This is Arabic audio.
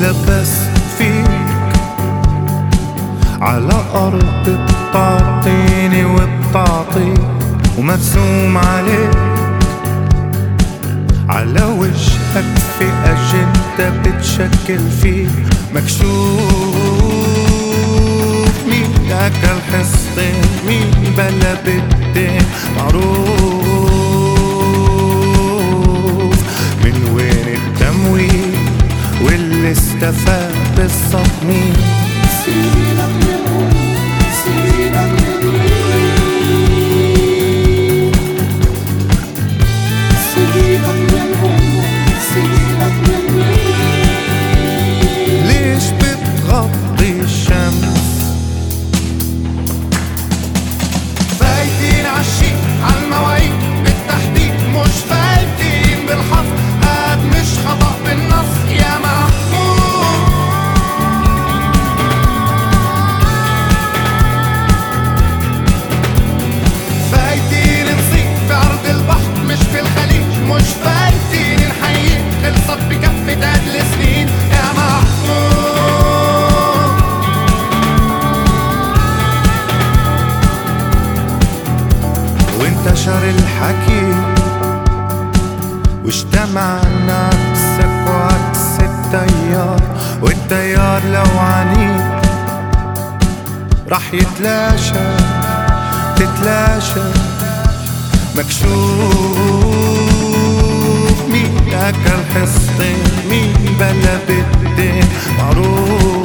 أتلبس فيك على أرض بتعطيني وبتعطيك ومرسوم عليك على وجهك في أجندة بتشكل فيك مكشوف مين أكل حصتين مين بلا بدين معروف. واللي استفاد بالصميم بكفة عدل سنين يا محمود. وانتشر الحكي التيار والتيار لو عنيد رح يتلاشى تتلاشى مكشوف. مين اكل حصتين مين بلا بالدين معروف